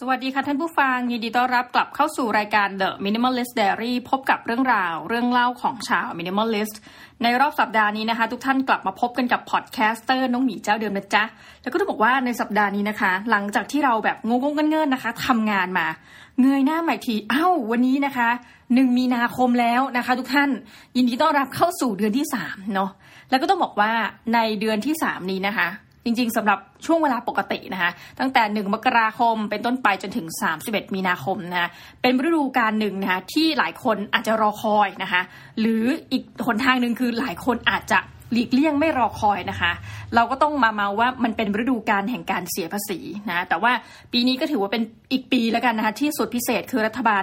สวัสดีค่ะท่านผู้ฟัง ยินดีต้อนรับกลับเข้าสู่รายการ The Minimalist Diary พบกับเรื่องราว เรื่องเล่าของชาว Minimalist ในรอบสัปดาห์นี้นะคะ ทุกท่านกลับมาพบกันกับ podcaster น้องหมีเจ้าเดิมนะจ๊ะ แล้วก็ต้องบอกว่าในสัปดาห์นี้นะคะ หลังจากที่เราแบบงงๆเงิ่นๆนะคะทำงานมาเงยหน้าใหม่ทีอ้าววันนี้นะคะหนึ่งมีนาคมแล้วนะคะ ทุกท่านยินดีต้อนรับเข้าสู่เดือนที่สามเนาะแล้วก็ต้องบอกว่าในเดือนที่สามนี้นะคะ จริงๆสำหรับช่วงเวลาปกตินะคะตั้งแต่ 1 มกราคมเป็นต้นไปจนถึง 31 มีนาคมนะะเป็นฤดูกาลหนึ่งนะคะที่หลายคนอาจจะรอคอยนะคะหรืออีกหนทางหนึ่งคือหลายคนอาจจะหลีกเลี่ยงไม่รอคอยนะคะ เราก็ต้องมาเมาว่ามันเป็นฤดูกาลแห่งการเสียภาษีนะแต่ว่าปีนี้ก็ถือว่าเป็นอีกปีแล้วกันนะคะที่สุดพิเศษคือรัฐบาล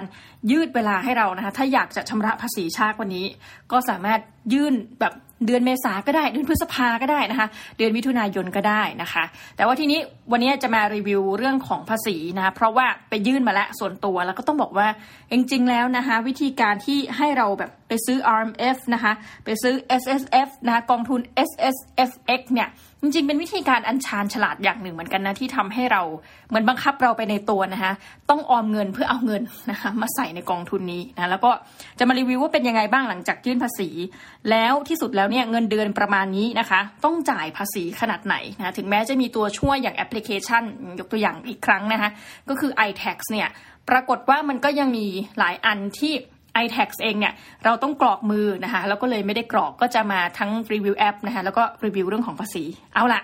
ยืดเวลาให้เรานะคะถ้าอยากจะชำระภาษีชาติวันนี้ ก็สามารถยื่นแบบ เดือนเมษาก็ได้ เดือนพฤษภาก็ได้นะคะ เดือนมิถุนายนก็ได้นะคะ แต่ว่าทีนี้วันนี้จะมารีวิวเรื่องของภาษีนะคะเพราะว่าไปยื่นมาแล้วส่วนตัวแล้วก็ต้องบอกว่าจริงๆแล้วนะคะ วิธีการที่ให้เราแบบไปซื้อ RMF นะคะ ไปซื้อ SSF นะคะกองทุน SSFX เนี่ย จริงๆ เป็นวิธีการอัญชานฉลาดอย่างหนึ่งเหมือนกันนะที่ทำให้เราเหมือนบังคับเราไปในตัวนะคะต้องออมเงินเพื่อเอาเงินนะคะมาใส่ในกองทุนนี้นะแล้วก็จะมารีวิวว่าเป็นยังไงบ้างหลังจากยื่นภาษี แล้วที่สุดแล้วเนี่ยเงินเดือนประมาณนี้นะคะ ต้องจ่ายภาษีขนาดไหนนะถึงแม้จะมีตัวช่วยอย่างแอปพลิเคชัน ยกตัวอย่างอีกครั้งนะคะก็คือ iTax เนี่ยปรากฏว่ามันก็ยังมีหลายอันที่ iTax เองเนี่ยเราต้องกรอกมือนะคะแล้วก็เลยไม่ได้กรอกก็จะมาทั้งรีวิวแอปนะคะแล้วก็รีวิวเรื่องของภาษีเอาละ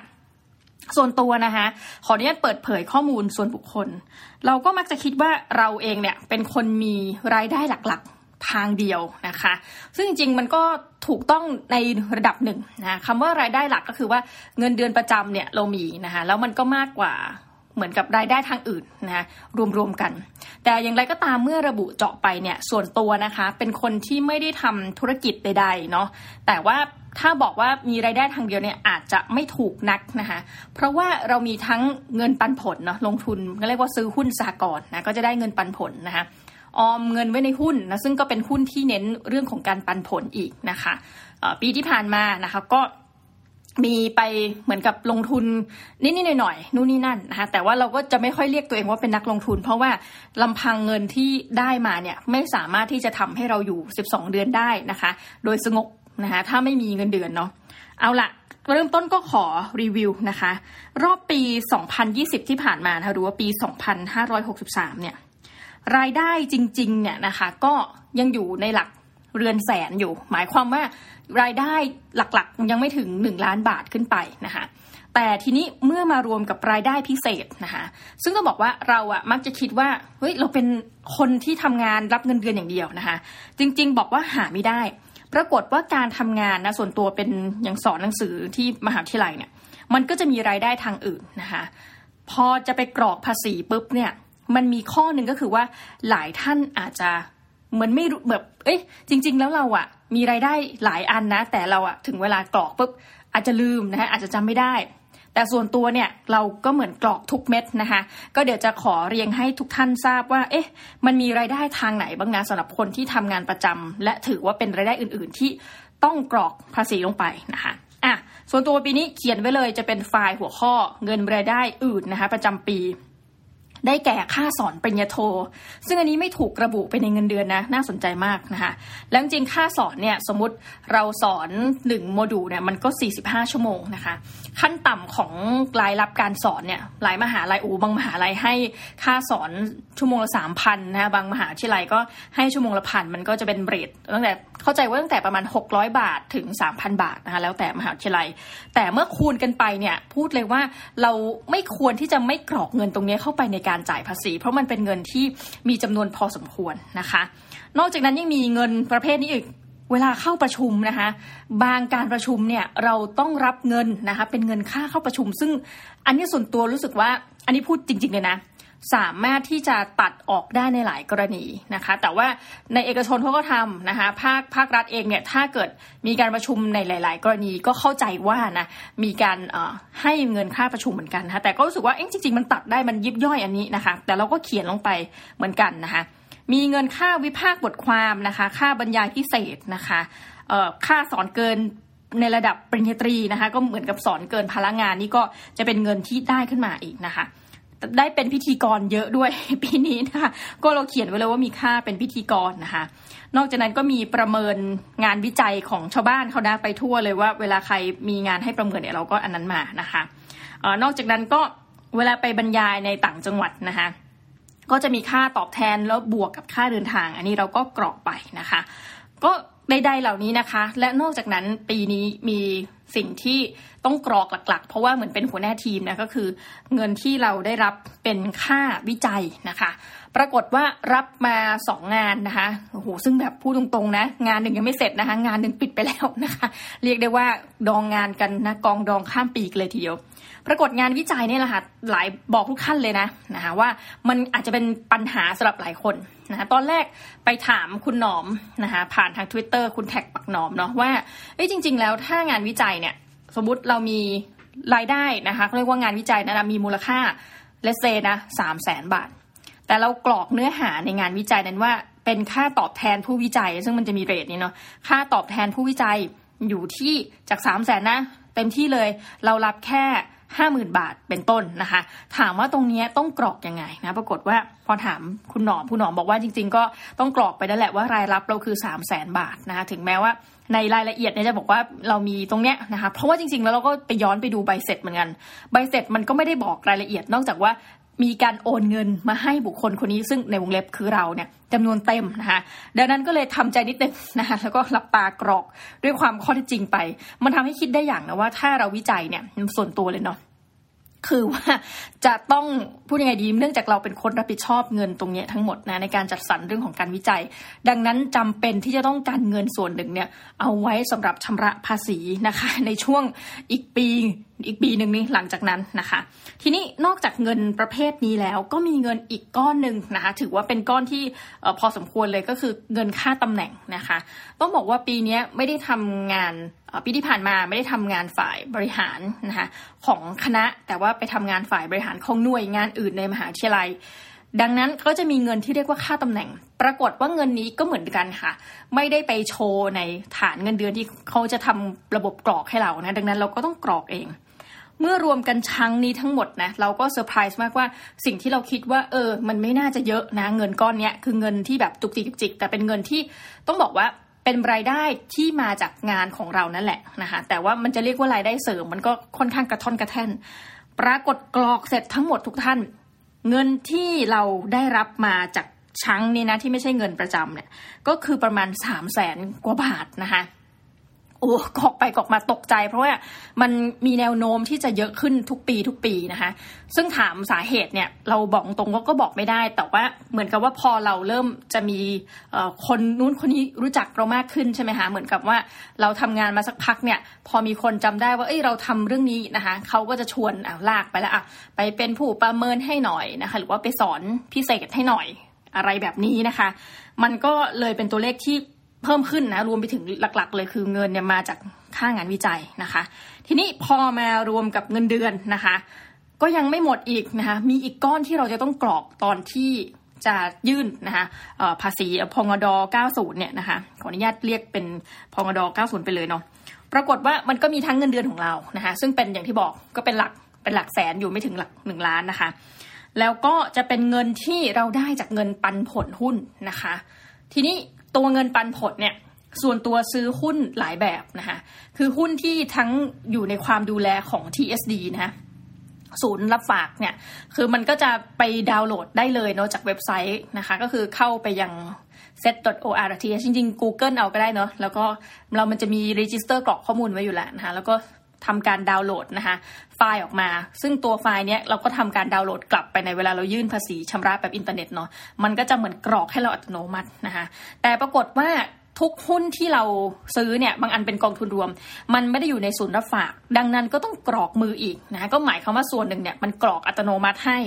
ส่วนตัวนะคะขออนุญาตเปิดเผยข้อมูลส่วนบุคคล เราก็มักจะคิดว่าเราเองเนี่ยเป็นคนมีรายได้หลักๆทางเดียวนะคะ ซึ่งจริงๆ มันก็ถูกต้องในระดับหนึ่งนะคำว่ารายได้หลักก็คือว่าเงินเดือนประจำเนี่ยเรามีนะคะแล้วมันก็มากกว่า เหมือนกับรายได้ทางอื่นนะคะรวมๆกัน แต่อย่างไรก็ตามเมื่อระบุเจาะไปเนี่ยส่วนตัวนะคะเป็นคนที่ไม่ได้ทำธุรกิจใดๆเนาะแต่ว่าถ้าบอกว่ามีรายได้ทางเดียวเนี่ยอาจจะไม่ถูกนักนะคะ เพราะว่าเรามีทั้งเงินปันผลเนาะลงทุนก็เรียกว่าซื้อหุ้นสากลนะก็จะได้เงินปันผลนะคะออมเงินไว้ในหุ้นนะซึ่งก็เป็นหุ้นที่เน้นเรื่องของการปันผลอีกนะคะปีที่ผ่านมานะคะก็ มีไปเหมือนกับลงทุนนิดๆหน่อยๆนู่นนี่นั่นนะคะแต่ว่าเราก็จะไม่ค่อยเรียกตัวเองว่าเป็นนักลงทุน เพราะว่าลำพังเงินที่ได้มาเนี่ยไม่สามารถที่จะทำให้เราอยู่ 12 เดือนได้นะคะ โดยสงบนะคะถ้าไม่มีเงินเดือนเนาะเอาละเริ่มต้นก็ขอรีวิวนะคะ รอบปี 2020 ที่ผ่านมานะคะหรือว่าปี 2563 เนี่ยรายได้จริงๆเนี่ยนะคะก็ยังอยู่ในหลัก เรือนแสนอยู่ หมายความว่ารายได้หลักๆ ยังไม่ถึง 1 ล้านบาทขึ้นไปนะคะแต่ทีนี้เมื่อมารวมกับรายได้พิเศษนะคะซึ่งต้องบอกว่าเราอะมักจะคิดว่าเฮ้ยเราเป็นคนที่ทำงานรับเงินเดือนอย่างเดียวนะคะ จริงๆ บอกว่าหาไม่ได้ ปรากฏว่าการทำงานนะส่วนตัวเป็นอย่างสอนหนังสือที่มหาวิทยาลัยเนี่ยมันก็จะมีรายได้ทางอื่นนะคะพอจะไปกรอกภาษีปุ๊บเนี่ยมันมีข้อหนึ่งก็คือว่าหลายท่านอาจจะ เหมือนไม่รู้แบบ เอ้ยจริง ๆ แล้วเราอะมีรายได้หลายอันนะ แต่เราอะถึงเวลากรอกปุ๊บอาจจะลืมนะคะอาจจะจำไม่ได้ แต่ส่วนตัวเนี่ยเราก็เหมือนกรอกทุกเม็ดนะคะก็เดี๋ยวจะขอเรียงให้ทุกท่านทราบว่า เอ๊ะ มันมีรายได้ทางไหนบ้างนะสำหรับคนที่ทำงานประจำและถือว่าเป็นรายได้อื่น ๆ ที่ต้องกรอกภาษีลงไปนะคะอะส่วนตัวปีนี้เขียนไว้เลยจะเป็นไฟล์หัวข้อเงินรายได้อื่นนะคะประจำปี ได้แก่ค่าสอนปริญญาโท ซึ่งอันนี้ไม่ถูกระบุไปในเงินเดือนนะ น่าสนใจมากนะคะ แล้วจริงค่าสอนเนี่ยสมมติเราสอน 1 โมดูลเนี่ยมันก็ 45 ชั่วโมงนะคะขั้นต่ำของรายรับการสอนเนี่ยหลายมหาลัยอูบางมหาลัยให้ค่าสอนชั่วโมงละสามพันนะบางมหาวิทยาลัยก็ให้ชั่วโมงละพันมันก็จะเป็นเรทตั้งแต่เข้าใจว่าตั้งแต่ประมาณ 600 บาทถึง 3,000 บาทนะคะแล้วแต่มหาวิทยาลัย แต่เมื่อคูณกันไปเนี่ยพูดเลยว่าเราไม่ควรที่จะไม่กรอกเงินตรงนี้เข้าไปในการจ่ายภาษี เพราะมันเป็นเงินที่มีจำนวนพอสมควรนะคะ นอกจากนั้นยังมีเงินประเภทนี้อีก เวลาเข้าประชุมนะคะ บางการประชุมเนี่ยเราต้องรับเงินนะคะเป็นเงินค่าเข้าประชุม ซึ่งอันนี้ส่วนตัวรู้สึกว่าอันนี้พูดจริงๆเลยนะสามารถที่จะตัดออกได้ในหลายกรณีนะคะ แต่ว่าในเอกชนเขาก็ทำนะคะภาคภาครัฐเองเนี่ยถ้าเกิดมีการประชุมในหลาย ๆ กรณีก็เข้าใจว่านะมีการให้เงินค่าประชุมเหมือนกันนะคะแต่ก็รู้สึกว่าเอ๊ะจริง ๆ มันตัดได้มันยิบย่อยอันนี้นะคะ แต่เราก็เขียนลงไปเหมือนกันนะคะ มีเงินค่าวิพากษ์บทความนะคะ ค่าบรรยายพิเศษนะคะค่าสอนเกินในระดับปริญญาตรีนะคะ ก็เหมือนกับสอนเกินพลังงานนี่ก็จะเป็นเงินที่ได้ขึ้นมาอีกนะคะ ได้เป็นพิธีกรเยอะด้วยปีนี้นะคะ ก็เราเขียนไว้เลยว่ามีค่าเป็นพิธีกรนะคะ นอกจากนั้นก็มีประเมินงานวิจัยของชาวบ้านเขาได้ไปทั่วเลยว่า เวลาใครมีงานให้ประเมินเนี่ยเราก็อันนั้นมานะคะออนอกจากนั้นก็เวลาไปบรรยายในต่างจังหวัดนะคะ ก็จะมีค่าตอบแทนแล้วบวกกับค่าเดินทาง อันนี้เราก็กรอกไปนะคะ ก็ใดๆเหล่านี้นะคะ และนอกจากนั้นปีนี้มีสิ่งที่ต้องกรอกหลักๆ เพราะว่าเหมือนเป็นหัวหน้าทีมนะก็คือ เงินที่เราได้รับเป็นค่าวิจัยนะคะ ปรากฏว่ารับมาสองงานนะคะโอ้โหซึ่งแบบพูดตรงๆนะ งานหนึ่งยังไม่เสร็จนะคะ งานหนึ่งปิดไปแล้วนะคะ เรียกได้ว่าดองงานกันนะกองดองข้ามปีกเลยทีเดียว ปรากฏงานวิจัยเนี่ยแหละค่ะหลายบอกทุกท่านเลยนะนะคะว่ามันอาจจะเป็นปัญหาสำหรับหลายคนนะคะตอนแรกไปถามคุณหนอมนะคะผ่านทาง Twitter คุณแท็กปักหนอมเนาะว่าเอ้ยจริง ๆ แล้วถ้างานวิจัยเนี่ยสมมติเรามีรายได้นะคะเรียกว่างานวิจัยนะมีมูลค่าเลเซนะสามแสนบาท แต่เรากรอกเนื้อหาในงานวิจัยนั้นว่าเป็นค่าตอบแทนผู้วิจัย ซึ่งมันจะมีเรทนี้เนาะค่าตอบแทนผู้วิจัยอยู่ที่จากสามแสนนะเต็มที่เลยเรารับแค่ ห้าหมื่นบาทเป็นต้นนะคะ ถามว่าตรงนี้ต้องกรอกยังไงนะปรากฏว่าพอถามคุณหนอมคุณหนอมบอกว่าจริง ๆ ก็ต้องกรอกไปนั่นแหละว่ารายรับเราคือ 3 0 0แสนบาทนะคะถึงแม้ว่าในรายละเอียดเนี่ยจะบอกว่าเรามีตรงเนี้ยนะคะเพราะว่าจริงๆ แล้วเราก็ไปย้อนไปดูใบเสร็จเหมือนกัน ใบเสร็จมันก็ไม่ได้บอกรายละเอียดนอกจากว่า มีการโอนเงินมาให้บุคคลคนนี้ซึ่งในวงเล็บคือเราเนี่ยจำนวนเต็มนะคะดังนั้นก็เลยทำใจนิดนึงนะคะแล้วก็หลับตากรอกด้วยความข้อเท็จจริงไป มันทำให้คิดได้อย่างนะว่าถ้าเราวิจัยเนี่ยส่วนตัวเลยเนาะ คือว่าจะต้องพูดยังไงดีเนื่องจากเราเป็นคนรับผิดชอบเงินตรงนี้ทั้งหมดนะในการจัดสรรเรื่องของการวิจัย ดังนั้นจำเป็นที่จะต้องการเงินส่วนหนึ่งเนี่ยเอาไว้สำหรับชำระภาษีนะคะ ในช่วงอีกปีอีกปีหนึ่งนี้หลังจากนั้นนะคะ ทีนี้นอกจากเงินประเภทนี้แล้วก็มีเงินอีกก้อนหนึ่งนะคะถือว่าเป็นก้อนที่พอสมควรเลยก็คือเงินค่าตำแหน่งนะคะ ต้องบอกว่าปีนี้ไม่ได้ทำงาน ปีที่ผ่านมาไม่ได้ทำงานฝ่ายบริหารนะคะของคณะแต่ว่าไปทำงานฝ่ายบริหารของหน่วยงานอื่นในมหาวิทยาลัย ดังนั้นก็จะมีเงินที่เรียกว่าค่าตำแหน่ง ปรากฏว่าเงินนี้ก็เหมือนกันค่ะ ไม่ได้ไปโชว์ในฐานเงินเดือนที่เขาจะทำระบบกรอกให้เรานะดังนั้นเราก็ต้องกรอกเอง เมื่อรวมกันชั้งนี้ทั้งหมดนะเราก็เซอร์ไพรส์มากว่าสิ่งที่เราคิดว่าเออ มันไม่น่าจะเยอะนะเงินก้อนเนี้ยคือเงินที่แบบจุกจิกจุกจิกแต่เป็นเงินที่ต้องบอกว่า เป็นรายได้ที่มาจากงานของเรานั่นแหละนะคะแต่ว่ามันจะเรียกว่ารายได้เสริมมันก็ค่อนข้างกระท่อนกระแท่น ปรากฏกรอกเสร็จทั้งหมดทุกท่าน เงินที่เราได้รับมาจากชั้งนี่นะที่ไม่ใช่เงินประจำเนี่ยก็คือประมาณสามแสนกว่าบาทนะคะ โอ้กอกไปกอกมาตกใจ เพราะว่ามันมีแนวโน้มที่จะเยอะขึ้นทุกปีทุกปีนะคะ ซึ่งถามสาเหตุเนี่ยเราบอกตรงก็บอกไม่ได้ แต่ว่าเหมือนกับว่าพอเราเริ่มจะมีคนนู้นคนนี้รู้จักเรามากขึ้นใช่ไหมคะเหมือนกับว่าเราทำงานมาสักพักเนี่ย พอมีคนจำได้ว่าเอ้ยเราทำเรื่องนี้นะคะเขาก็จะชวนอ่าลากไปแล้วอะไปเป็นผู้ประเมินให้หน่อยนะคะ หรือว่าไปสอนพิเศษให้หน่อยอะไรแบบนี้นะคะ มันก็เลยเป็นตัวเลขที่ เพิ่มขึ้นนะรวมไปถึงหลัก ๆ เลยคือเงินเนี่ยมาจากค่างานวิจัยนะคะ ทีนี้พอมารวมกับเงินเดือนนะคะ ก็ยังไม่หมดอีกนะคะมีอีกก้อนที่เราจะต้องกรอกตอนที่จะยื่นนะคะภาษีพงด90 เนี่ยนะคะขออนุญาตเรียกเป็นพงด90 ไปเลยเนาะปรากฏว่ามันก็มีทั้งเงินเดือนของเรานะคะซึ่งเป็นอย่างที่บอกก็เป็นหลักเป็นหลักแสนอยู่ไม่ถึงหลักหนึ่งล้านนะคะ แล้วก็จะเป็นเงินที่เราได้จากเงินปันผลหุ้นนะคะ ทีนี้ ตัวเงินปันผลเนี่ยส่วนตัวซื้อหุ้นหลายแบบนะคะคือหุ้นที่ทั้งอยู่ในความดูแลของ TSD นะศูนย์รับฝากเนี่ย คือมันก็จะไปดาวน์โหลดได้เลยเนาะจากเว็บไซต์นะคะ ก็คือเข้าไปยัง set.or.th จริงๆ Google เอาก็ได้เนาะแล้วก็เรามันจะมี register กรอกข้อมูลไว้อยู่แล้วนะคะแล้วก็ทำการดาวน์โหลดนะคะ ไฟล์ออกมา ซึ่งตัวไฟล์เนี้ยเราก็ทำการดาวน์โหลดกลับไปในเวลาเรายื่นภาษีชำระแบบอินเทอร์เน็ตเนาะมันก็จะเหมือนกรอกให้เราอัตโนมัตินะคะแต่ปรากฏว่าทุกหุ้นที่เราซื้อเนี่ยบางอันเป็นกองทุนรวม มันไม่ได้อยู่ในศูนย์รับฝาก ดังนั้นก็ต้องกรอกมืออีกนะก็หมายความว่าส่วนหนึ่งเนี่ยมันกรอกอัตโนมัติให้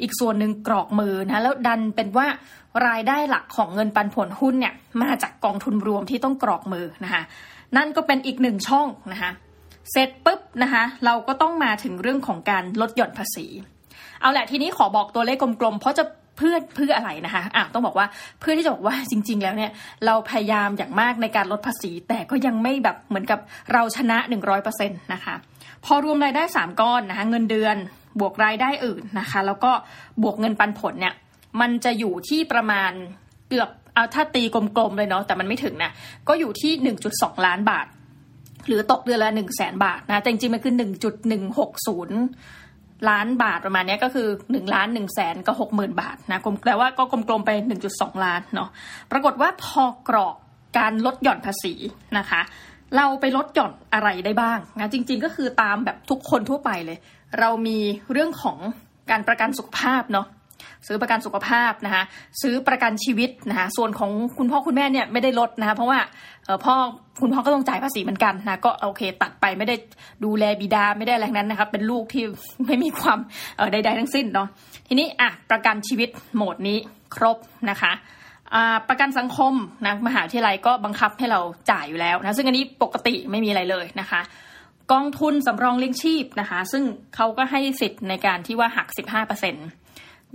อีกส่วนหนึ่งกรอกมือนะแล้วดันเป็นว่ารายได้หลักของเงินปันผลหุ้นเนี่ยมาจากกองทุนรวมที่ต้องกรอกมือนะคะนั่นก็เป็นอีกหนึ่งช่องนะคะ เสร็จปุ๊บนะคะเราก็ต้องมาถึงเรื่องของการลดหย่อนภาษี เอาแหละทีนี้ขอบอกตัวเลขกลมๆ เพราะจะเพื่อเพื่ออะไรนะคะอะต้องบอกว่าเพื่อที่จะบอกว่าจริง ๆ แล้วเนี่ยเราพยายามอย่างมากในการลดภาษี แต่ก็ยังไม่แบบเหมือนกับเราชนะ 100%นะคะพอรวมรายได้ 3 ก้อนนะคะเงินเดือนบวกรายได้อื่นนะคะ แล้วก็บวกเงินปันผลเนี่ยมันจะอยู่ที่ประมาณเกือบเอาถ้าตีกลมๆเลยเนาะแต่มันไม่ถึงนะก็อยู่ที่ 1.2 ล้านบาท หรือตกเดือนละ1 0 0 0 0แสนบาทนะแต่จริงๆมันคือ1.160ล้านบาทประมาณนี้ก็คือ1ล้าน1แสนก็60,000 บาทนะกลมแปลว่าก็กลมๆไป 1.2 ล้านเนาะปรากฏว่าพอกรอกการลดหย่อนภาษีนะคะ เราไปลดหย่อนอะไรได้บ้างนะจริง ๆ ก็คือตามแบบทุกคนทั่วไปเลย เรามีเรื่องของการประกันสุขภาพเนาะ ซื้อประกันสุขภาพนะคะซื้อประกันชีวิตนะคะส่วนของคุณพ่อคุณแม่เนี่ยไม่ได้ลดนะคะเพราะว่าพ่อคุณพ่อก็ต้องจ่ายภาษีเหมือนกันนะก็โอเค ตัดไปไม่ได้ดูแลบิดาไม่ได้อะไรนั้นนะคะเป็นลูกที่ไม่มีความใด ๆ ทั้งสิ้นเนาะทีนี้อะประกันชีวิตโหมดนี้ครบนะคะประกันสังคมนะมหาวิทยาลัยก็บังคับให้เราจ่ายอยู่แล้วนะซึ่งอันนี้ปกติไม่มีอะไรเลยนะคะ กองทุนสำรองเลี้ยงชีพนะคะ ซึ่งเขาก็ให้สิทธิ์ในการที่ว่าหัก 15%เ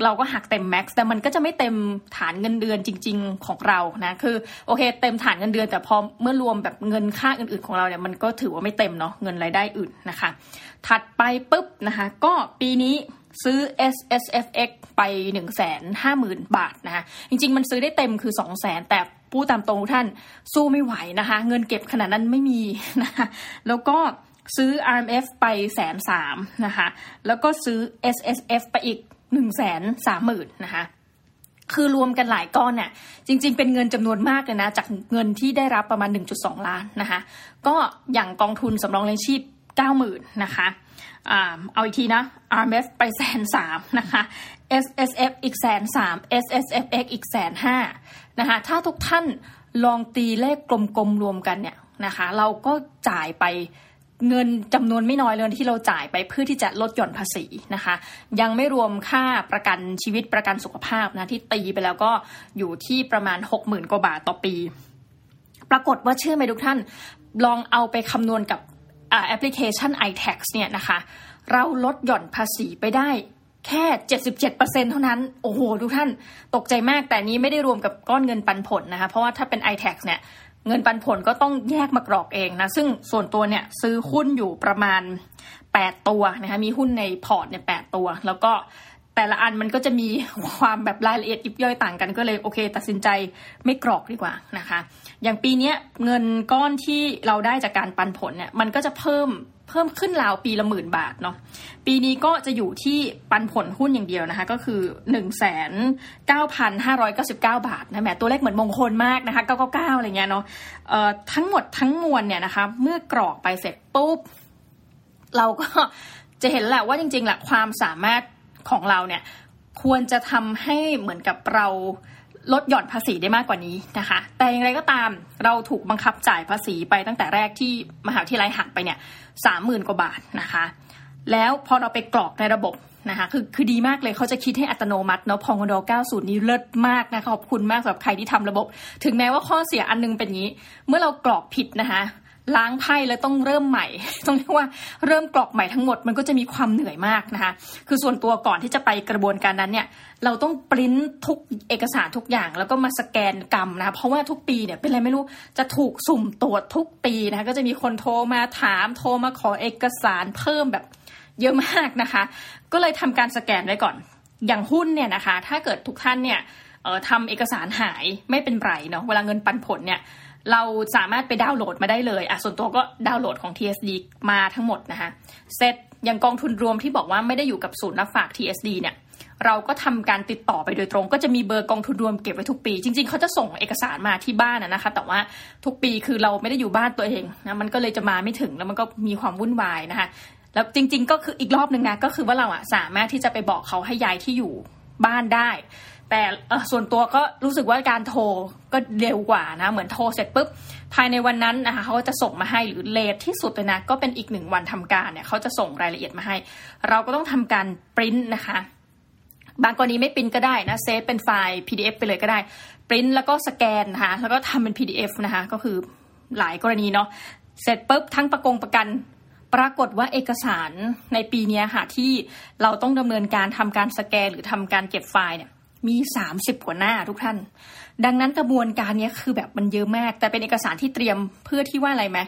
เราก็หักเต็มแม็กซ์แต่มันก็จะไม่เต็มฐานเงินเดือนจริง ๆ ของเรานะคือโอเค เต็มฐานเงินเดือน แต่พอเมื่อรวมแบบเงินค่าอื่นๆของเราเนี่ยมันก็ถือว่าไม่เต็มเนาะเงินรายได้อื่นนะคะ ถัดไปปุ๊บนะคะก็ปีนี้ซื้อ S S F X ไป1นึ่งแสนห้าหมื่นบาทนะคะจริง ๆ มันซื้อได้เต็มคือ2องแสนแต่ผู้ตามตรงท่านสู้ไม่ไหวนะคะ เงินเก็บขนาดนั้นไม่มีนะคะแล้วก็ซื้อ RMF ไปแสนสามนะคะแล้วก็ซื้อ S S F ไปอีก 1นึ่งแสนสามหมื่นนะคะคือรวมกันหลายก้อนเนี่ยจริง ๆ เป็นเงินจำนวนมากเลยนะ จากเงินที่ได้รับประมาณ 1.2 ล้านนะคะก็อย่างกองทุนสำรองเลี้ยงชีพ 90,000นะคะเอาอีกทีนะ RMF ไปแสนสามนะคะ SSF อีกแสนสาม SSFX อีกแสนห้านะคะถ้าทุกท่านลองตีเลขกลมๆรวมกันเนี่ยนะคะเราก็จ่ายไป เงินจำนวนไม่น้อยเลยที่เราจ่ายไปเพื่อที่จะลดหย่อนภาษีนะคะ ยังไม่รวมค่าประกันชีวิตประกันสุขภาพนะที่ตีไปแล้วก็อยู่ที่ประมาณ 60,000กว่าบาทต่อปี ปรากฏว่าเชื่อไหมทุกท่าน ลองเอาไปคำนวณกับแอปพลิเคชัน iTax เนี่ยนะคะ เราลดหย่อนภาษีไปได้แค่ 77%เท่านั้น โอ้โห ทุกท่าน ตกใจมาก แต่นี้ไม่ได้รวมกับก้อนเงินปันผลนะคะ เพราะว่าถ้าเป็น iTax เนี่ย เงินปันผลก็ต้องแยกมากรอกเองนะ ซึ่งส่วนตัวเนี่ยซื้อหุ้นอยู่ประมาณ 8 ตัวนะคะมีหุ้นในพอร์ตเนี่ย8 ตัว แล้วก็แต่ละอันมันก็จะมีความแบบรายละเอียดยิบย่อยต่างกันก็เลยโอเค ตัดสินใจไม่กรอกดีกว่านะคะ อย่างปีนี้เงินก้อนที่เราได้จากการปันผลเนี่ยมันก็จะเพิ่ม เพิ่มขึ้นราวปีละหมื่นบาทเนาะปีนี้ก็จะอยู่ที่ปันผลหุ้นอย่างเดียวนะคะ ก็คือ1นึ่งแสนเก้าพันห้าร้อยเก้าสิบเก้าบาทนะแหมตัวเลขเหมือนมงคลมากนะคะเก้าเก้าเก้าอะไรเงี้ยเนาะทั้งหมดทั้งมวลเนี่ยนะคะ เมื่อกรอกไปเสร็จปุ๊บ เราก็จะเห็นแหละว่าจริงๆแหละความสามารถของเราเนี่ย ควรจะทำให้เหมือนกับเรา ลดหย่อนภาษีได้มากกว่านี้นะคะ แต่อย่างไรก็ตามเราถูกบังคับจ่ายภาษีไปตั้งแต่แรกที่มหาวิทยาลัยหักไปเนี่ยสามหมื่นกว่าบาทนะคะ แล้วพอเราไปกรอกในระบบนะคะคือคือดีมากเลยเขาจะคิดให้อัตโนมัติเนาะพองด90 นี้เลิศมากนะคะขอบคุณมากสำหรับใครที่ทำระบบ ถึงแม้ว่าข้อเสียอันนึงเป็นนี้ เมื่อเรากรอกผิดนะคะ ล้างไพ่แล้วต้องเริ่มใหม่ ต้องเรียกว่าเริ่มกรอกใหม่ทั้งหมดมันก็จะมีความเหนื่อยมากนะคะ คือส่วนตัวก่อนที่จะไปกระบวนการนั้นเนี่ยเราต้องปริ้นทุกเอกสารทุกอย่าง แล้วก็มาสแกนกรรมนะคะเพราะว่าทุกปีเนี่ยเป็นอะไรไม่รู้จะถูกสุ่มตรวจทุกปีนะคะก็จะมีคนโทรมาถามโทรมาขอเอกสารเพิ่มแบบเยอะมากนะคะ ก็เลยทำการสแกนไว้ก่อน อย่างหุ้นเนี่ยนะคะ ถ้าเกิดทุกท่านเนี่ยทำเอกสารหายไม่เป็นไรเนาะเวลาเงินปันผลเนี่ย เราสามารถไปดาวน์โหลดมาได้เลยอะส่วนตัวก็ดาวน์โหลดของ TSD มาทั้งหมดนะคะเซตอย่างกองทุนรวมที่บอกว่าไม่ได้อยู่กับศูนย์รับฝาก TSD เนี่ยเราก็ทำการติดต่อไปโดยตรง ก็จะมีเบอร์กองทุนรวมเก็บไว้ทุกปี จริง ๆเขาจะส่งเอกสารมาที่บ้านนะคะ แต่ว่าทุกปีคือเราไม่ได้อยู่บ้านตัวเองนะมันก็เลยจะมาไม่ถึงแล้วมันก็มีความวุ่นวายนะคะแล้วจริง ๆ ก็คืออีกรอบหนึ่งนะก็คือว่าเราอะสามารถที่จะไปบอกเขาให้ย้ายที่อยู่บ้านได้ แต่ส่วนตัวก็รู้สึกว่าการโทรก็เร็วกว่านะ เหมือนโทรเสร็จปุ๊บภายในวันนั้นนะคะเขาจะส่งมาให้หรือเลทที่สุดเลยนะ ก็เป็นอีกหนึ่งวันทำการเนี่ยเขาจะส่งรายละเอียดมาให้ เราก็ต้องทำการปริ้นนะคะ บางกรณีไม่ปริ้นก็ได้นะเซฟเป็นไฟล์ PDF ไปเลยก็ได้ปริ้นแล้วก็สแกนนะคะแล้วก็ทำเป็น PDF นะคะก็คือหลายกรณีเนาะเสร็จปุ๊บทั้งประกงประกันปรากฏว่าเอกสารในปีนี้ค่ะที่เราต้องดำเนินการทำการสแกนหรือทำการเก็บไฟล์เนี่ย มี30กว่าหน้าทุกท่าน ดังนั้นกระบวนการนี้คือแบบมันเยอะมาก แต่เป็นเอกสารที่เตรียมเพื่อที่ว่าอะไรไหม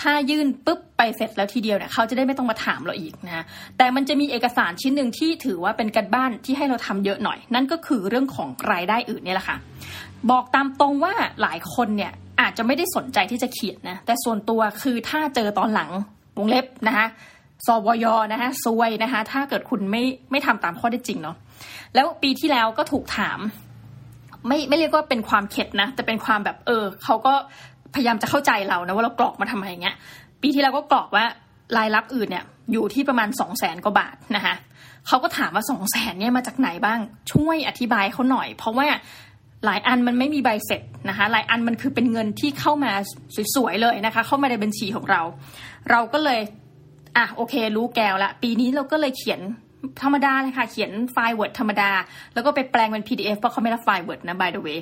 ถ้ายื่นปุ๊บไปเสร็จแล้วทีเดียวเนี่ยเขาจะได้ไม่ต้องมาถามเราอีกนะแต่มันจะมีเอกสารชิ้นหนึ่งที่ถือว่าเป็นการบ้านที่ให้เราทำเยอะหน่อย นั่นก็คือเรื่องของรายได้อื่นเนี่ยแหละค่ะ บอกตามตรงว่าหลายคนเนี่ยอาจจะไม่ได้สนใจที่จะเขียนนะแต่ส่วนตัวคือถ้าเจอตอนหลังวงเล็บนะคะสวยนะคะซวยนะคะถ้าเกิดคุณไม่ไม่ทำตามข้อได้จริงเนาะ แล้วปีที่แล้วก็ถูกถาม ไม่ไม่เรียกว่าเป็นความเข็ดนะ แต่เป็นความแบบเออเขาก็พยายามจะเข้าใจเรานะว่าเรากรอกมาทำไมเงี้ย ปีที่แล้วก็กรอกว่ารายรับอื่นเนี่ยอยู่ที่ประมาณสองแสนกว่าบาทนะคะเขาก็ถามว่าสองแสนเนี่ยมาจากไหนบ้างช่วยอธิบายเขาหน่อย เพราะว่าหลายอันมันไม่มีใบเสร็จนะคะหลายอันมันคือเป็นเงินที่เข้ามาสวยๆเลยนะคะ เข้ามาในบัญชีของเรา เราก็เลยอะโอเค รู้แก้วละ ปีนี้เราก็เลยเขียน ธรรมดาเลยค่ะ เขียนไฟล์ Word ธรรมดา แล้วก็ไปแปลงเป็น PDF เพราะเขาไม่รับไฟล์ Word นะ by the way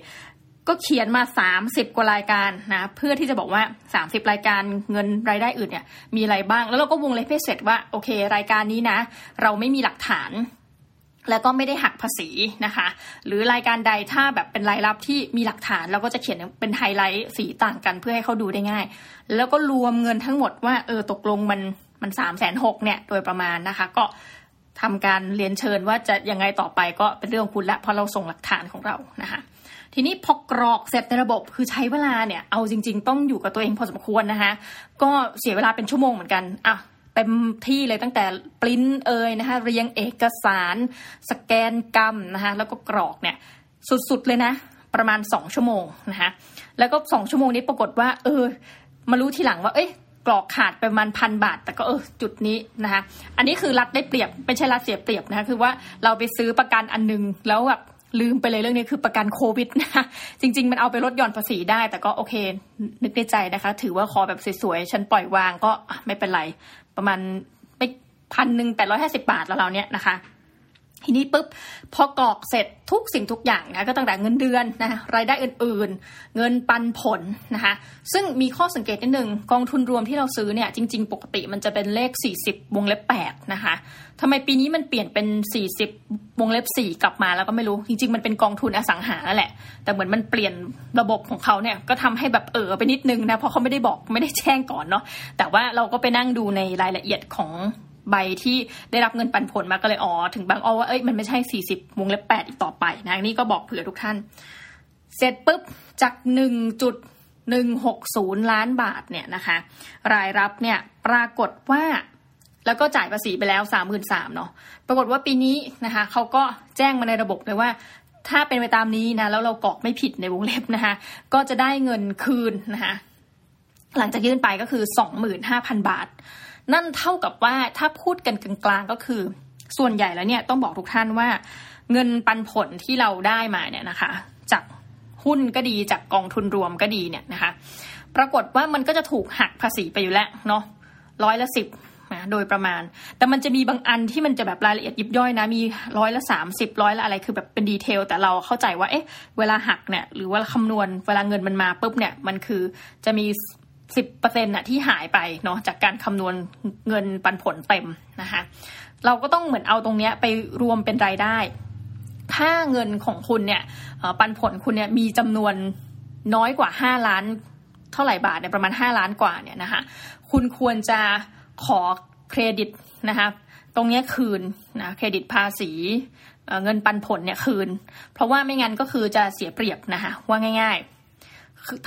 ก็เขียนมา 30 กว่ารายการนะเพื่อที่จะบอกว่า 30 รายการเงินรายได้อื่นเนี่ยมีอะไรบ้าง แล้วเราก็วงเล็บให้เสร็จว่าโอเค รายการนี้นะ เราไม่มีหลักฐาน แล้วก็ไม่ได้หักภาษีนะคะ หรือรายการใดถ้าแบบเป็นรายรับที่มีหลักฐานเราก็จะเขียนเป็นไฮไลท์สีต่างกันเพื่อให้เขาดูได้ง่าย แล้วก็รวมเงินทั้งหมดว่าเออตกลงมันมันสามแสนหกเนี่ยโดยประมาณนะคะ ก็ ทำการเรียนเชิญว่าจะยังไงต่อไปก็เป็นเรื่องคุณละเพราะเราส่งหลักฐานของเรานะคะทีนี้พอกรอกเสร็จในระบบคือใช้เวลาเนี่ยเอาจริง ๆ ต้องอยู่กับตัวเองพอสมควรนะคะก็เสียเวลาเป็นชั่วโมงเหมือนกันอะเต็มที่เลยตั้งแต่ปริ้นเอยนะคะเรียงเอกสาร สแกนกรรมนะคะแล้วก็กรอกเนี่ยสุดๆเลยนะ ประมาณสองชั่วโมงนะคะแล้วก็สองชั่วโมงนี้ปรากฏว่า เออ มารู้ทีหลังว่า เอ้ย กรอกขาดประมาณพันบาท แต่ก็เออจุดนี้นะคะอันนี้คือรัฐได้เปรียบไม่ใช่รัฐเสียเปรียบนะคะคือว่าเราไปซื้อประกันอันนึงแล้วแบบลืมไปเลยเรื่องนี้คือประกันโควิดนะคะจริง ๆ มันเอาไปลดหย่อนภาษีได้ แต่ก็โอเค นึกในใจนะคะ ถือว่าขอแบบสวยๆ ฉันปล่อยวางก็ไม่เป็นไร ประมาณไม่พันหนึ่งแปดร้อยห้าสิบาทแล้วเราเนี่ยนะคะ ทีนี้ปุ๊บพอกรอกเสร็จทุกสิ่งทุกอย่างนะก็ตั้งแต่เงินเดือนนะรายได้อื่นๆ เงินปันผลนะคะซึ่งมีข้อสังเกตนิดนึงกองทุนรวมที่เราซื้อเนี่ยจริง ๆ ปกติมันจะเป็นเลข 40 วงเล็บ8นะคะทำไมปีนี้มันเปลี่ยนเป็น 40 วงเล็บ 4 กลับมาแล้วก็ไม่รู้ จริง ๆ มันเป็นกองทุนอสังหาแหละ แต่เหมือนมันเปลี่ยนระบบของเขาเนี่ยก็ทำให้แบบเออไปนิดนึงนะเพราะเขาไม่ได้บอกไม่ได้แจ้งก่อนเนาะแต่ว่าเราก็ไปนั่งดูในรายละเอียดของ ใบที่ได้รับเงินปันผลมาก็เลยอ๋อถึงบางอ้อว่าเอ้ยมันไม่ใช่ 40วงเล็บ8อีกต่อไปนะนี่ก็บอกเผื่อทุกท่าน เสร็จปุ๊บจาก 1.160 ล้านบาทเนี่ยนะคะ รายรับเนี่ยปรากฏว่าแล้วก็จ่ายภาษีไปแล้ว33,000เนาะ ปรากฏว่าปีนี้นะคะเขาก็แจ้งมาในระบบเลยว่า ถ้าเป็นไปตามนี้นะแล้วเรากรอกไม่ผิดในวงเล็บนะคะ ก็จะได้เงินคืนนะคะหลังจากยื่นไปก็คือ25,000บาท นั่นเท่ากับว่าถ้าพูดกันกลางๆก็คือ ส่วนใหญ่แล้วเนี่ยต้องบอกทุกท่านว่า เงินปันผลที่เราได้มาเนี่ยนะคะ จากหุ้นก็ดีจากกองทุนรวมก็ดีเนี่ยนะคะ ปรากฏว่ามันก็จะถูกหักภาษีไปอยู่แล้วเนาะร้อยละสิบนะโดยประมาณ แต่มันจะมีบางอันที่มันจะแบบรายละเอียดยิบย่อยนะ มีร้อยละสามสิบร้อยละอะไรคือแบบเป็นดีเทล แต่เราเข้าใจว่า เอ๊ะ เวลาหักเนี่ย หรือว่าคำนวณเวลาเงินมันมาปุ๊บเนี่ย มันคือจะมี สิบเปอร์เซ็นต์ะที่หายไปเนาะจากการคำนวณเงินปันผลเต็มนะคะเราก็ต้องเหมือนเอาตรงเนี้ยไปรวมเป็นรายได้ ถ้าเงินของคุณเนี่ยปันผลคุณเนี่ยมีจำนวนน้อยกว่าห้าล้าน เท่าไหร่บาทเนี่ยประมาณห้าล้านกว่าเนี่ยนะคะคุณควรจะขอเครดิตนะคะตรงนี้คืนนะเครดิตภาษีเงินปันผลเนี่ยคืน เพราะว่าไม่งั้นก็คือจะเสียเปรียบนะคะว่าง่ายๆ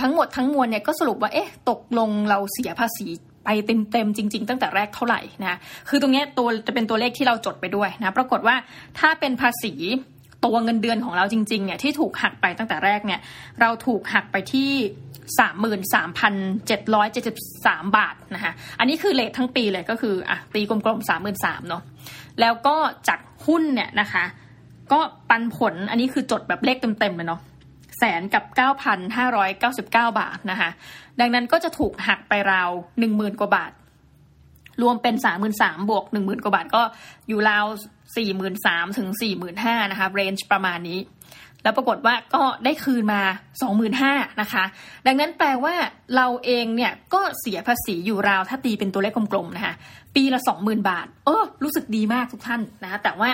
ทั้งหมดทั้งมวลเนี่ยก็สรุปว่าเอ๊ะตกลงเราเสียภาษีไปเต็มๆจริง ๆ ตั้งแต่แรกเท่าไหร่นะคือตรงนี้ตัวจะเป็นตัวเลขที่เราจดไปด้วยนะปรากฏว่าถ้าเป็นภาษีตัวเงินเดือนของเราจริงๆเนี่ยที่ถูกหักไปตั้งแต่แรกเนี่ยเราถูกหักไปที่สามหมื่นสามพันเจ็ดร้อยเจ็ดสิบสามบาทนะคะอันนี้คือเลททั้งปีเลยก็คืออะตีกลมๆสามหมื่นสามเนาะแล้วก็จากหุ้นเนี่ยนะคะ ก็ปันผลอันนี้คือจดแบบเลขเต็มๆเลยเนาะ แสนกับ 9,599 บาทนะคะ ดังนั้นก็จะถูกหักไปราว 10,000 กว่าบาท รวมเป็น33,000บวก10,000 กว่าบาทก็อยู่ราว 43,000ถึง45,000นะคะเรนจ์ประมาณนี้ แล้วปรากฏว่าก็ได้คืนมา 25,000นะคะ ดังนั้นแปลว่าเราเองเนี่ยก็เสียภาษีอยู่ราวถ้าตีเป็นตัวเลขกลมๆนะคะ ปีละ 20,000 บาท เออรู้สึกดีมากทุกท่านนะคะแต่ว่า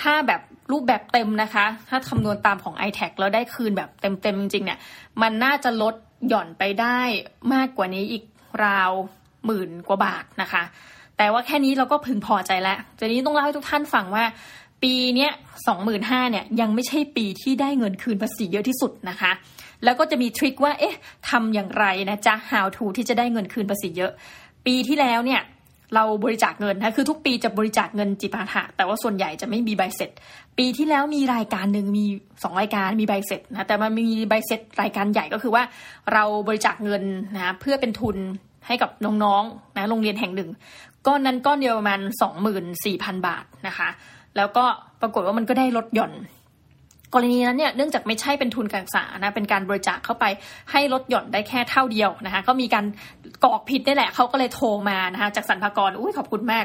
ถ้าแบบ รูปแบบเต็มนะคะ ถ้าคำนวณตามของ i t แทแล้วได้คืนแบบเต็มๆจริงๆเนี่ย มันน่าจะลดหย่อนไปได้มากกว่านี้อีกราวหมื่นกว่าบาทนะคะ แต่ว่าแค่นี้เราก็พึงพอใจแล้วทีนี้ต้องเล่าให้ทุกท่านฟังว่า ปีเนี้ยสองหมื่นห้าเนี่ยยังไม่ใช่ปีที่ได้เงินคืนภาษีเยอะที่สุดนะคะ แล้วก็จะมีทริคว่า เอ๊ะทำอย่างไรนะจ๊ะ how to ที่จะได้เงินคืนภาษีเยอะ ปีที่แล้วเนี่ย เราบริจาคเงินนะคือทุกปีจะบริจาคเงินจิปาถะแต่ว่าส่วนใหญ่จะไม่มีใบเสร็จ ปีที่แล้วมีรายการหนึ่งมีสองรายการมีใบเสร็จนะแต่มันมีใบเสร็จรายการใหญ่ก็คือว่า เราบริจาคเงินนะเพื่อเป็นทุนให้กับน้องๆนะโรงเรียนแห่งหนึ่งก้อนนั้นก้อนเดียวประมาณสองหมื่นสี่พันบาทนะคะ แล้วก็ปรากฏว่ามันก็ได้ลดหย่อน กรณีนั้นเนี่ยเนื่องจากไม่ใช่เป็นทุนการศึกษานะเป็นการบริจาคเข้าไปให้ลดหย่อนได้แค่เท่าเดียวนะคะก็มีการกรอกผิดนี่แหละเขาก็เลยโทรมานะคะจากสรรพากรอุ้ยขอบคุณมาก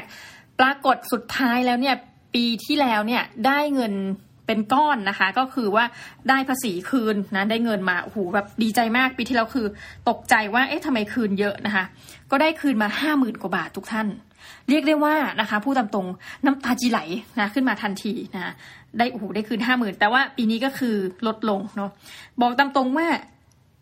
ปรากฏสุดท้ายแล้วเนี่ยปีที่แล้วเนี่ยได้เงินเป็นก้อนนะคะ ก็คือว่าได้ภาษีคืนนะได้เงินมาโอ้โหแบบดีใจมากปีที่แล้วคือ ตกใจว่าเอ๊ะทำไมคืนเยอะนะคะ ก็ได้คืนมาห้าหมื่นกว่าบาททุกท่าน เรียกได้ว่านะคะผู้ตามตรงน้ำตาจีไหลนะขึ้นมาทันทีนะได้โอ้โหได้คืนห้าหมื่นแต่ว่าปีนี้ก็คือลดลงเนาะบอกตามตรงว่า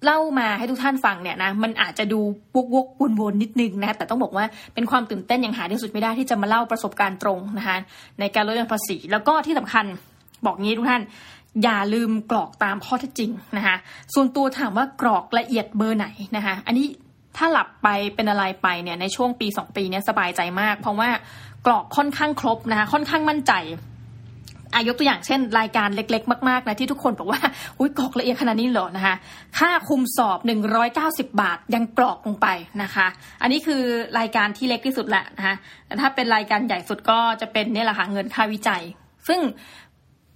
เล่ามาให้ทุกท่านฟังเนี่ยนะมันอาจจะดูวกวกวนวนนิดนึงนะแต่ต้องบอกว่าเป็นความตื่นเต้นอย่างหาที่สุดไม่ได้ที่จะมาเล่าประสบการณ์ตรงนะคะในการลดหย่อนภาษี แล้วก็ที่สำคัญบอกงี้ทุกท่านอย่าลืมกรอกตามข้อเท็จจริงนะคะส่วนตัวถามว่ากรอกละเอียดเบอร์ไหนนะคะอันนี้ ถ้าหลับไปเป็นอะไรไปเนี่ยในช่วงปีสองปีเนี่ยสบายใจมาก เพราะว่ากรอกค่อนข้างครบนะคะค่อนข้างมั่นใจอายกตัวอย่างเช่น รายการเล็ก ๆ มากๆนะที่ทุกคนบอกว่าอุ้ยกรอกละเอียดขนาดนี้เหรอนะคะ ค่าคุมสอบ 190 บาทยังกรอกลงไปนะคะ อันนี้คือรายการที่เล็กที่สุดแหละนะคะแต่ถ้าเป็นรายการใหญ่สุดก็จะเป็นเนี่ยแหละค่ะเงินค่าวิจัย ซึ่ง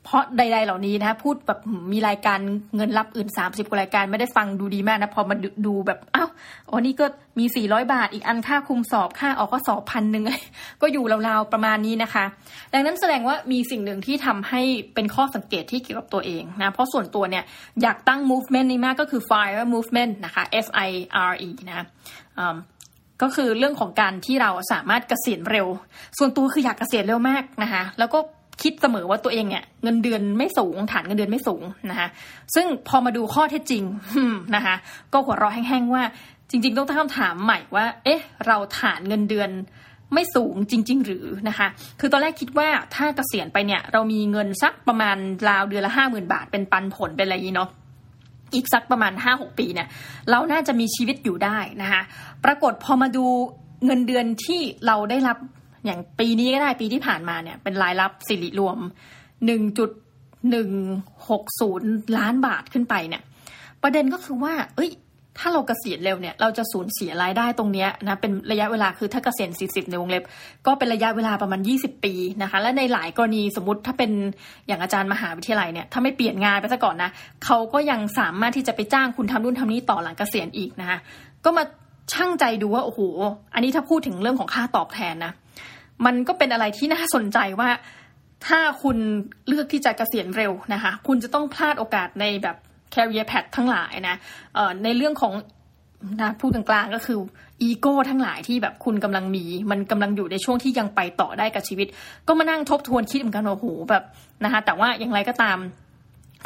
เพราะใด ๆ เหล่านี้นะพูดแบบมีรายการเงินรับอื่น 30กว่ารายการไม่ได้ฟังดูดีมากนะ พอมาดูแบบอ้าวอ๋อนี่ก็มี 400 บาทอีกอันค่าคุมสอบค่าออกก็สอบพันหนึ่งก็อยู่ราวๆประมาณนี้นะคะ ดังนั้นแสดงว่ามีสิ่งหนึ่งที่ทำให้เป็นข้อสังเกตที่เกี่ยวกับตัวเองนะ เพราะส่วนตัวเนี่ยอยากตั้ง movement นี้มากก็คือ fire movement นะคะ F I R E นะก็คือเรื่องของการที่เราสามารถเกษียณเร็ว ส่วนตัวคืออยากเกษียณเร็วมากนะคะ แล้วก็ คิดเสมอว่าตัวเองเนี่ยเงินเดือนไม่สูงฐานเงินเดือนไม่สูงนะคะซึ่งพอมาดูข้อเท็จจริงนะคะก็หัวเราะแห้งๆว่าจริง ๆ ต้องตั้งคำถามใหม่ว่า เอ๊ะ เราฐานเงินเดือนไม่สูงจริง ๆ หรือนะคะ คือตอนแรกคิดว่าถ้าเกษียณไปเนี่ย เรามีเงินสักประมาณราวเดือนละห้าหมื่นบาทเป็นปันผลเป็นอะไรนี้เนาะอีกสักประมาณห้าหกปีเนี่ย เราน่าจะมีชีวิตอยู่ได้นะคะ ปรากฏพอมาดูเงินเดือนที่เราได้รับ อย่างปีนี้ก็ได้ปีที่ผ่านมาเนี่ย เป็นรายรับสิริรวม 1.160 ล้านบาทขึ้นไปเนี่ย ประเด็นก็คือว่า เอ้ย ถ้าเรากเกษียณเร็วเนี่ย เราจะสูญเสียรายได้ตรงนี้นะ เป็นระยะเวลาคือถ้าเกษียณ 40 ในวงเล็บ ก็เป็นระยะเวลาประมาณ 20 ปีนะคะ และในหลายกรณีสมมติถ้าเป็นอย่างอาจารย์มหาวิทยาลัยเนี่ย ถ้าไม่เปลี่ยนงานไปซะก่อนนะเขาก็ยังสามารถที่จะไปจ้างคุณทำนู่นทำนี้ต่อหลังเกษียณอีกนะคะ ก็มาช่างใจดูว่าโอ้โห อันนี้ถ้าพูดถึงเรื่องของค่าตอบแทนนะ มันก็เป็นอะไรที่น่าสนใจว่า ถ้าคุณเลือกที่จะเกษียณเร็วนะคะ คุณจะต้องพลาดโอกาสในแบบ career path ทั้งหลายนะในเรื่องของนะพูดกลางๆก็คืออีโก้ทั้งหลายที่แบบคุณกำลังมี มันกำลังอยู่ในช่วงที่ยังไปต่อได้กับชีวิต ก็มานั่งทบทวนคิดเหมือนกันว่าโหแบบนะคะแต่ว่าอย่างไรก็ตาม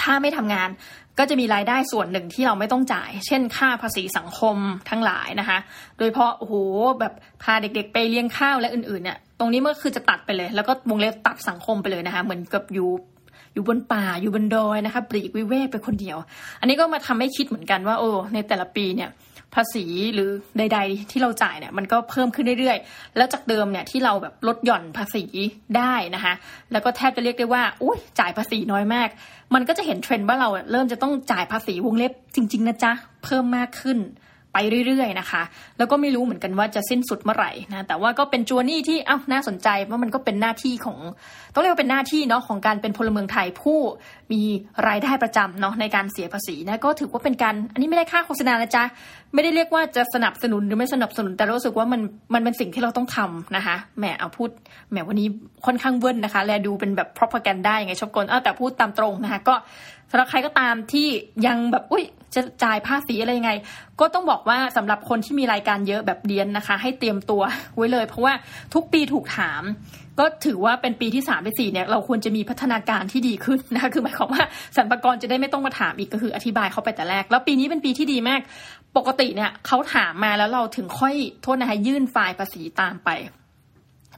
ถ้าไม่ทำงาน ก็จะมีรายได้ส่วนหนึ่งที่เราไม่ต้องจ่าย เช่นค่าภาษีสังคมทั้งหลายนะคะ โดยเพราะโอ้โหแบบพาเด็กๆ ไปเลี้ยงข้าวและอื่นๆเนี่ยตรงนี้มันคือจะตัดไปเลย แล้วก็วงเล็บตัดสังคมไปเลยนะคะ เหมือนกับอยู่อยู่บนป่าอยู่บนดอยนะคะปลีกวิเวกไปคนเดียว อันนี้ก็มาทำให้คิดเหมือนกันว่าโอ้ในแต่ละปีเนี่ย ภาษีหรือใด ๆ ที่เราจ่ายเนี่ยมันก็เพิ่มขึ้นเรื่อยๆ แล้วจากเดิมเนี่ยที่เราแบบลดหย่อนภาษีได้นะคะ แล้วก็แทบจะเรียกได้ว่าอุ้ยจ่ายภาษีน้อยมาก มันก็จะเห็นเทรนด์ว่าเราเริ่มจะต้องจ่ายภาษีวงเล็บจริง ๆ นะจ๊ะ เพิ่มมากขึ้นไปเรื่อยๆนะคะ แล้วก็ไม่รู้เหมือนกันว่าจะสิ้นสุดเมื่อไหร่นะ แต่ว่าก็เป็นจัวนี่ที่อ้าวน่าสนใจว่ามันก็เป็นหน้าที่ของ ต้องเรียกว่าเป็นหน้าที่เนาะของการเป็นพลเมืองไทยผู้ มีรายได้ประจำเนาะในการเสียภาษีนะก็ถือว่าเป็นการอันนี้ไม่ได้ค่าโฆษณานะจ๊ะไม่ได้เรียกว่าจะสนับสนุนหรือไม่สนับสนุนแต่รู้สึกว่ามันมันเป็นสิ่งที่เราต้องทำนะคะแหมเอาพูดแหมวันนี้ค่อนข้างเวิ้นนะคะ แลดูเป็นแบบ propaganda ยังไงชอบกลเออแต่พูดตามตรงนะคะก็สำหรับใครก็ตามที่ยังแบบอุ้ยจะจ่ายภาษีอะไรยังไง ก็ต้องบอกว่าสำหรับคนที่มีรายการเยอะแบบเดียนนะคะ ให้เตรียมตัวไว้เลย เพราะว่าทุกปีถูกถาม ก็ถือว่าเป็นปีที่สามไปสี่เนี่ยเราควรจะมีพัฒนาการที่ดีขึ้นนะคะคือหมายความว่าสรรพากรจะได้ไม่ต้องมาถามอีกก็คืออธิบายเขาไปแต่แรก แล้วปีนี้เป็นปีที่ดีมาก ปกติเนี่ยเขาถามมาแล้วเราถึงค่อยโทษนะคะยื่นไฟล์ภาษีตามไป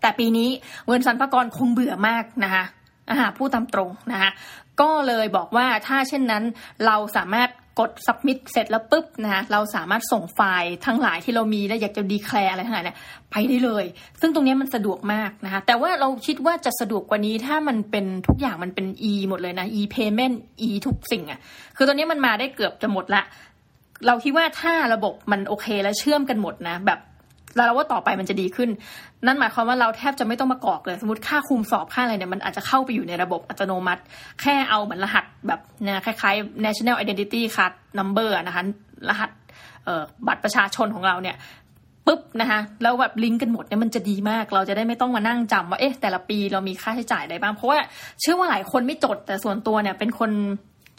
แต่ปีนี้เงินสรรพากรคงเบื่อมากนะคะอ่าพูดตามตรงนะคะก็เลยบอกว่าถ้าเช่นนั้นเราสามารถ กด submit เสร็จแล้วปุ๊บนะคะเราสามารถส่งไฟล์ทั้งหลายที่เรามีและอยากจะดีแคลร์อะไรทั้งหลายเนี่ยไปได้เลย ซึ่งตรงนี้มันสะดวกมากนะคะแต่ว่าเราคิดว่าจะสะดวกกว่านี้ถ้ามันเป็นทุกอย่างมันเป็น e หมดเลยนะ e payment e ทุกสิ่งอะ่ะคือตอนนี้มันมาได้เกือบจะหมดละเราคิดว่าถ้าระบบมันโอเคและเชื่อมกันหมดนะแบบ แล้วเราว่าต่อไปมันจะดีขึ้น นั่นหมายความว่าเราแทบจะไม่ต้องมากรอกเลย สมมติค่าคุมสอบค่าอะไรเนี่ยมันอาจจะเข้าไปอยู่ในระบบอัตโนมัติ แค่เอาเหมือนรหัสแบบนี่ยคล้ายๆ national identity card number นะคะรหัสบัตรประชาชนของเราเนี่ยปุ๊บนะคะแล้วแบบลิงก์กันหมดเนี่ยมันจะดีมาก เราจะได้ไม่ต้องมานั่งจำว่าเอ๊ะแต่ละปีเรามีค่าใช้จ่ายอะไรบ้าง เพราะว่าเชื่อว่าหลายคนไม่จดแต่ส่วนตัวเนี่ยเป็นคน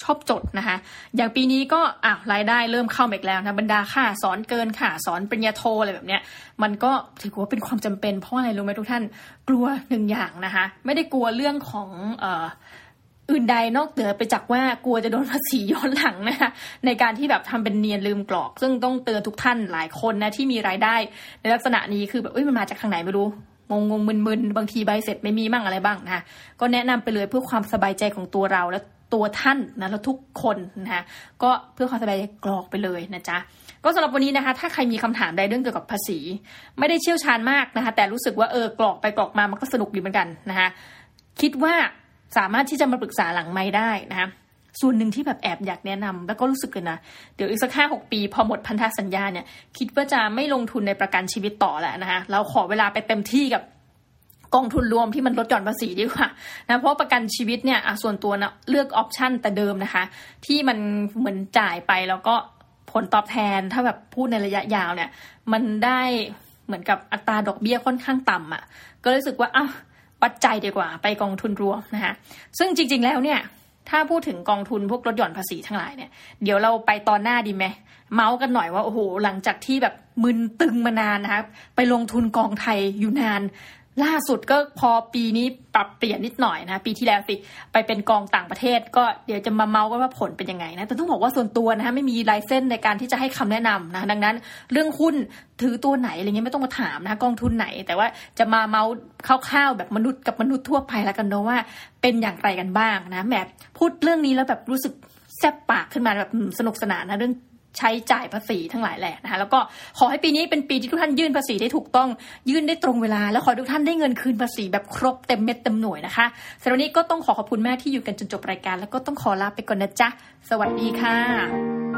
ชอบจดนะคะ อย่างปีนี้ก็อะรายได้เริ่มเข้าอีกแล้วนะบรรดาค่าสอนเกินค่ะสอนปริญญาโทอะไรแบบเนี้ย มันก็ถือว่าเป็นความจำเป็นเพราะอะไรรู้ไหมทุกท่านกลัวหนึ่งอย่างนะคะ ไม่ได้กลัวเรื่องของเอ่ออื่นใดนอกเหนือไปจากว่ากลัวจะโดนภาษีย้อนหลังนะคะในการที่แบบทำเป็นเนียนลืมกรอก ซึ่งต้องเตือนทุกท่านหลายคนนะที่มีรายได้ ในลักษณะนี้คือแบบเอ้ยมันมาจากทางไหนไม่รู้งงงมึนๆบางทีใบเสร็จไม่มีมั่งอะไรบ้างนะคะก็แนะนำไปเลยเพื่อความสบายใจของตัวเราและ ตัวท่านนะแล้วทุกคนนะคะก็เพื่อความสบายใจกรอกไปเลยนะจ๊ะก็สำหรับวันนี้นะคะ ถ้าใครมีคำถามใดเรื่องเกี่ยวกับภาษี ไม่ได้เชี่ยวชาญมากนะคะ แต่รู้สึกว่าเออกรอกไปกรอกมามันก็สนุกดีเหมือนกันนะคะคิดว่าสามารถที่จะมาปรึกษาหลังไม่ได้นะคะส่วนหนึ่งที่แบบแอบอยากแนะนำแล้วก็รู้สึกกันนะ เดี๋ยวอีกสักห้าหกปี พอหมดพันธสัญญาเนี่ย คิดว่าจะไม่ลงทุนในประกันชีวิตต่อแล้วนะคะเราขอเวลาไปเต็มที่กับ กองทุนรวมที่มันลดหย่อนภาษีดีกว่านะเพราะประกันชีวิตเนี่ยส่วนตัวนะเลือกออปชันแต่เดิมนะคะ ที่มันเหมือนจ่ายไปแล้วก็ผลตอบแทนถ้าแบบพูดในระยะยาวเนี่ย มันได้เหมือนกับอัตราดอกเบี้ยค่อนข้างต่ำอะ่ะ ก็รู้สึกว่าอ้าววัดใจดีกว่าไปกองทุนรวมนะคะซึ่งจริง ๆ แล้วเนี่ย ถ้าพูดถึงกองทุนพวกลดหย่อนภาษีทั้งหลายเนี่ยเดี๋ยวเราไปตอนหน้าดีไหมเมาส์กันหน่อยว่าโอ้โหหลังจากที่แบบมึนตึงมานานนะคะไปลงทุนกองไทยอยู่นาน ล่าสุดก็พอปีนี้ปรับเปลี่ยนนิดหน่อยนะ ปีที่แล้วสิไปเป็นกองต่างประเทศ ก็เดี๋ยวจะมาเมาส์กันว่าผลเป็นยังไงนะแต่ต้องบอกว่าส่วนตัวนะคะไม่มีลายเส้นในการที่จะให้คำแนะนำนะดังนั้น เรื่องหุ้นถือตัวไหนอะไรเงี้ยไม่ต้องมาถามนะกองทุนไหน แต่ว่าจะมาเมาส์คร่าวๆแบบมนุษย์กับมนุษย์ทั่วไปแล้วกันเนาะว่าเป็นอย่างไรกันบ้างนะแหมพูดเรื่องนี้แล้วแบบรู้สึกแซ่บปากขึ้นมาแบบสนุกสนานนะเรื่อง ใช้จ่ายภาษีทั้งหลายแหละนะคะแล้วก็ขอให้ปีนี้เป็นปีที่ทุกท่านยื่นภาษีได้ถูกต้องยื่นได้ตรงเวลา แล้วขอทุกท่านได้เงินคืนภาษีแบบครบเต็มเม็ดเต็มหน่วยนะคะสำหรับนี้ก็ต้องขอขอบคุณแม่ที่อยู่กันจนจบรายการ แล้วก็ต้องขอลาไปก่อนนะจ๊ะสวัสดีค่ะ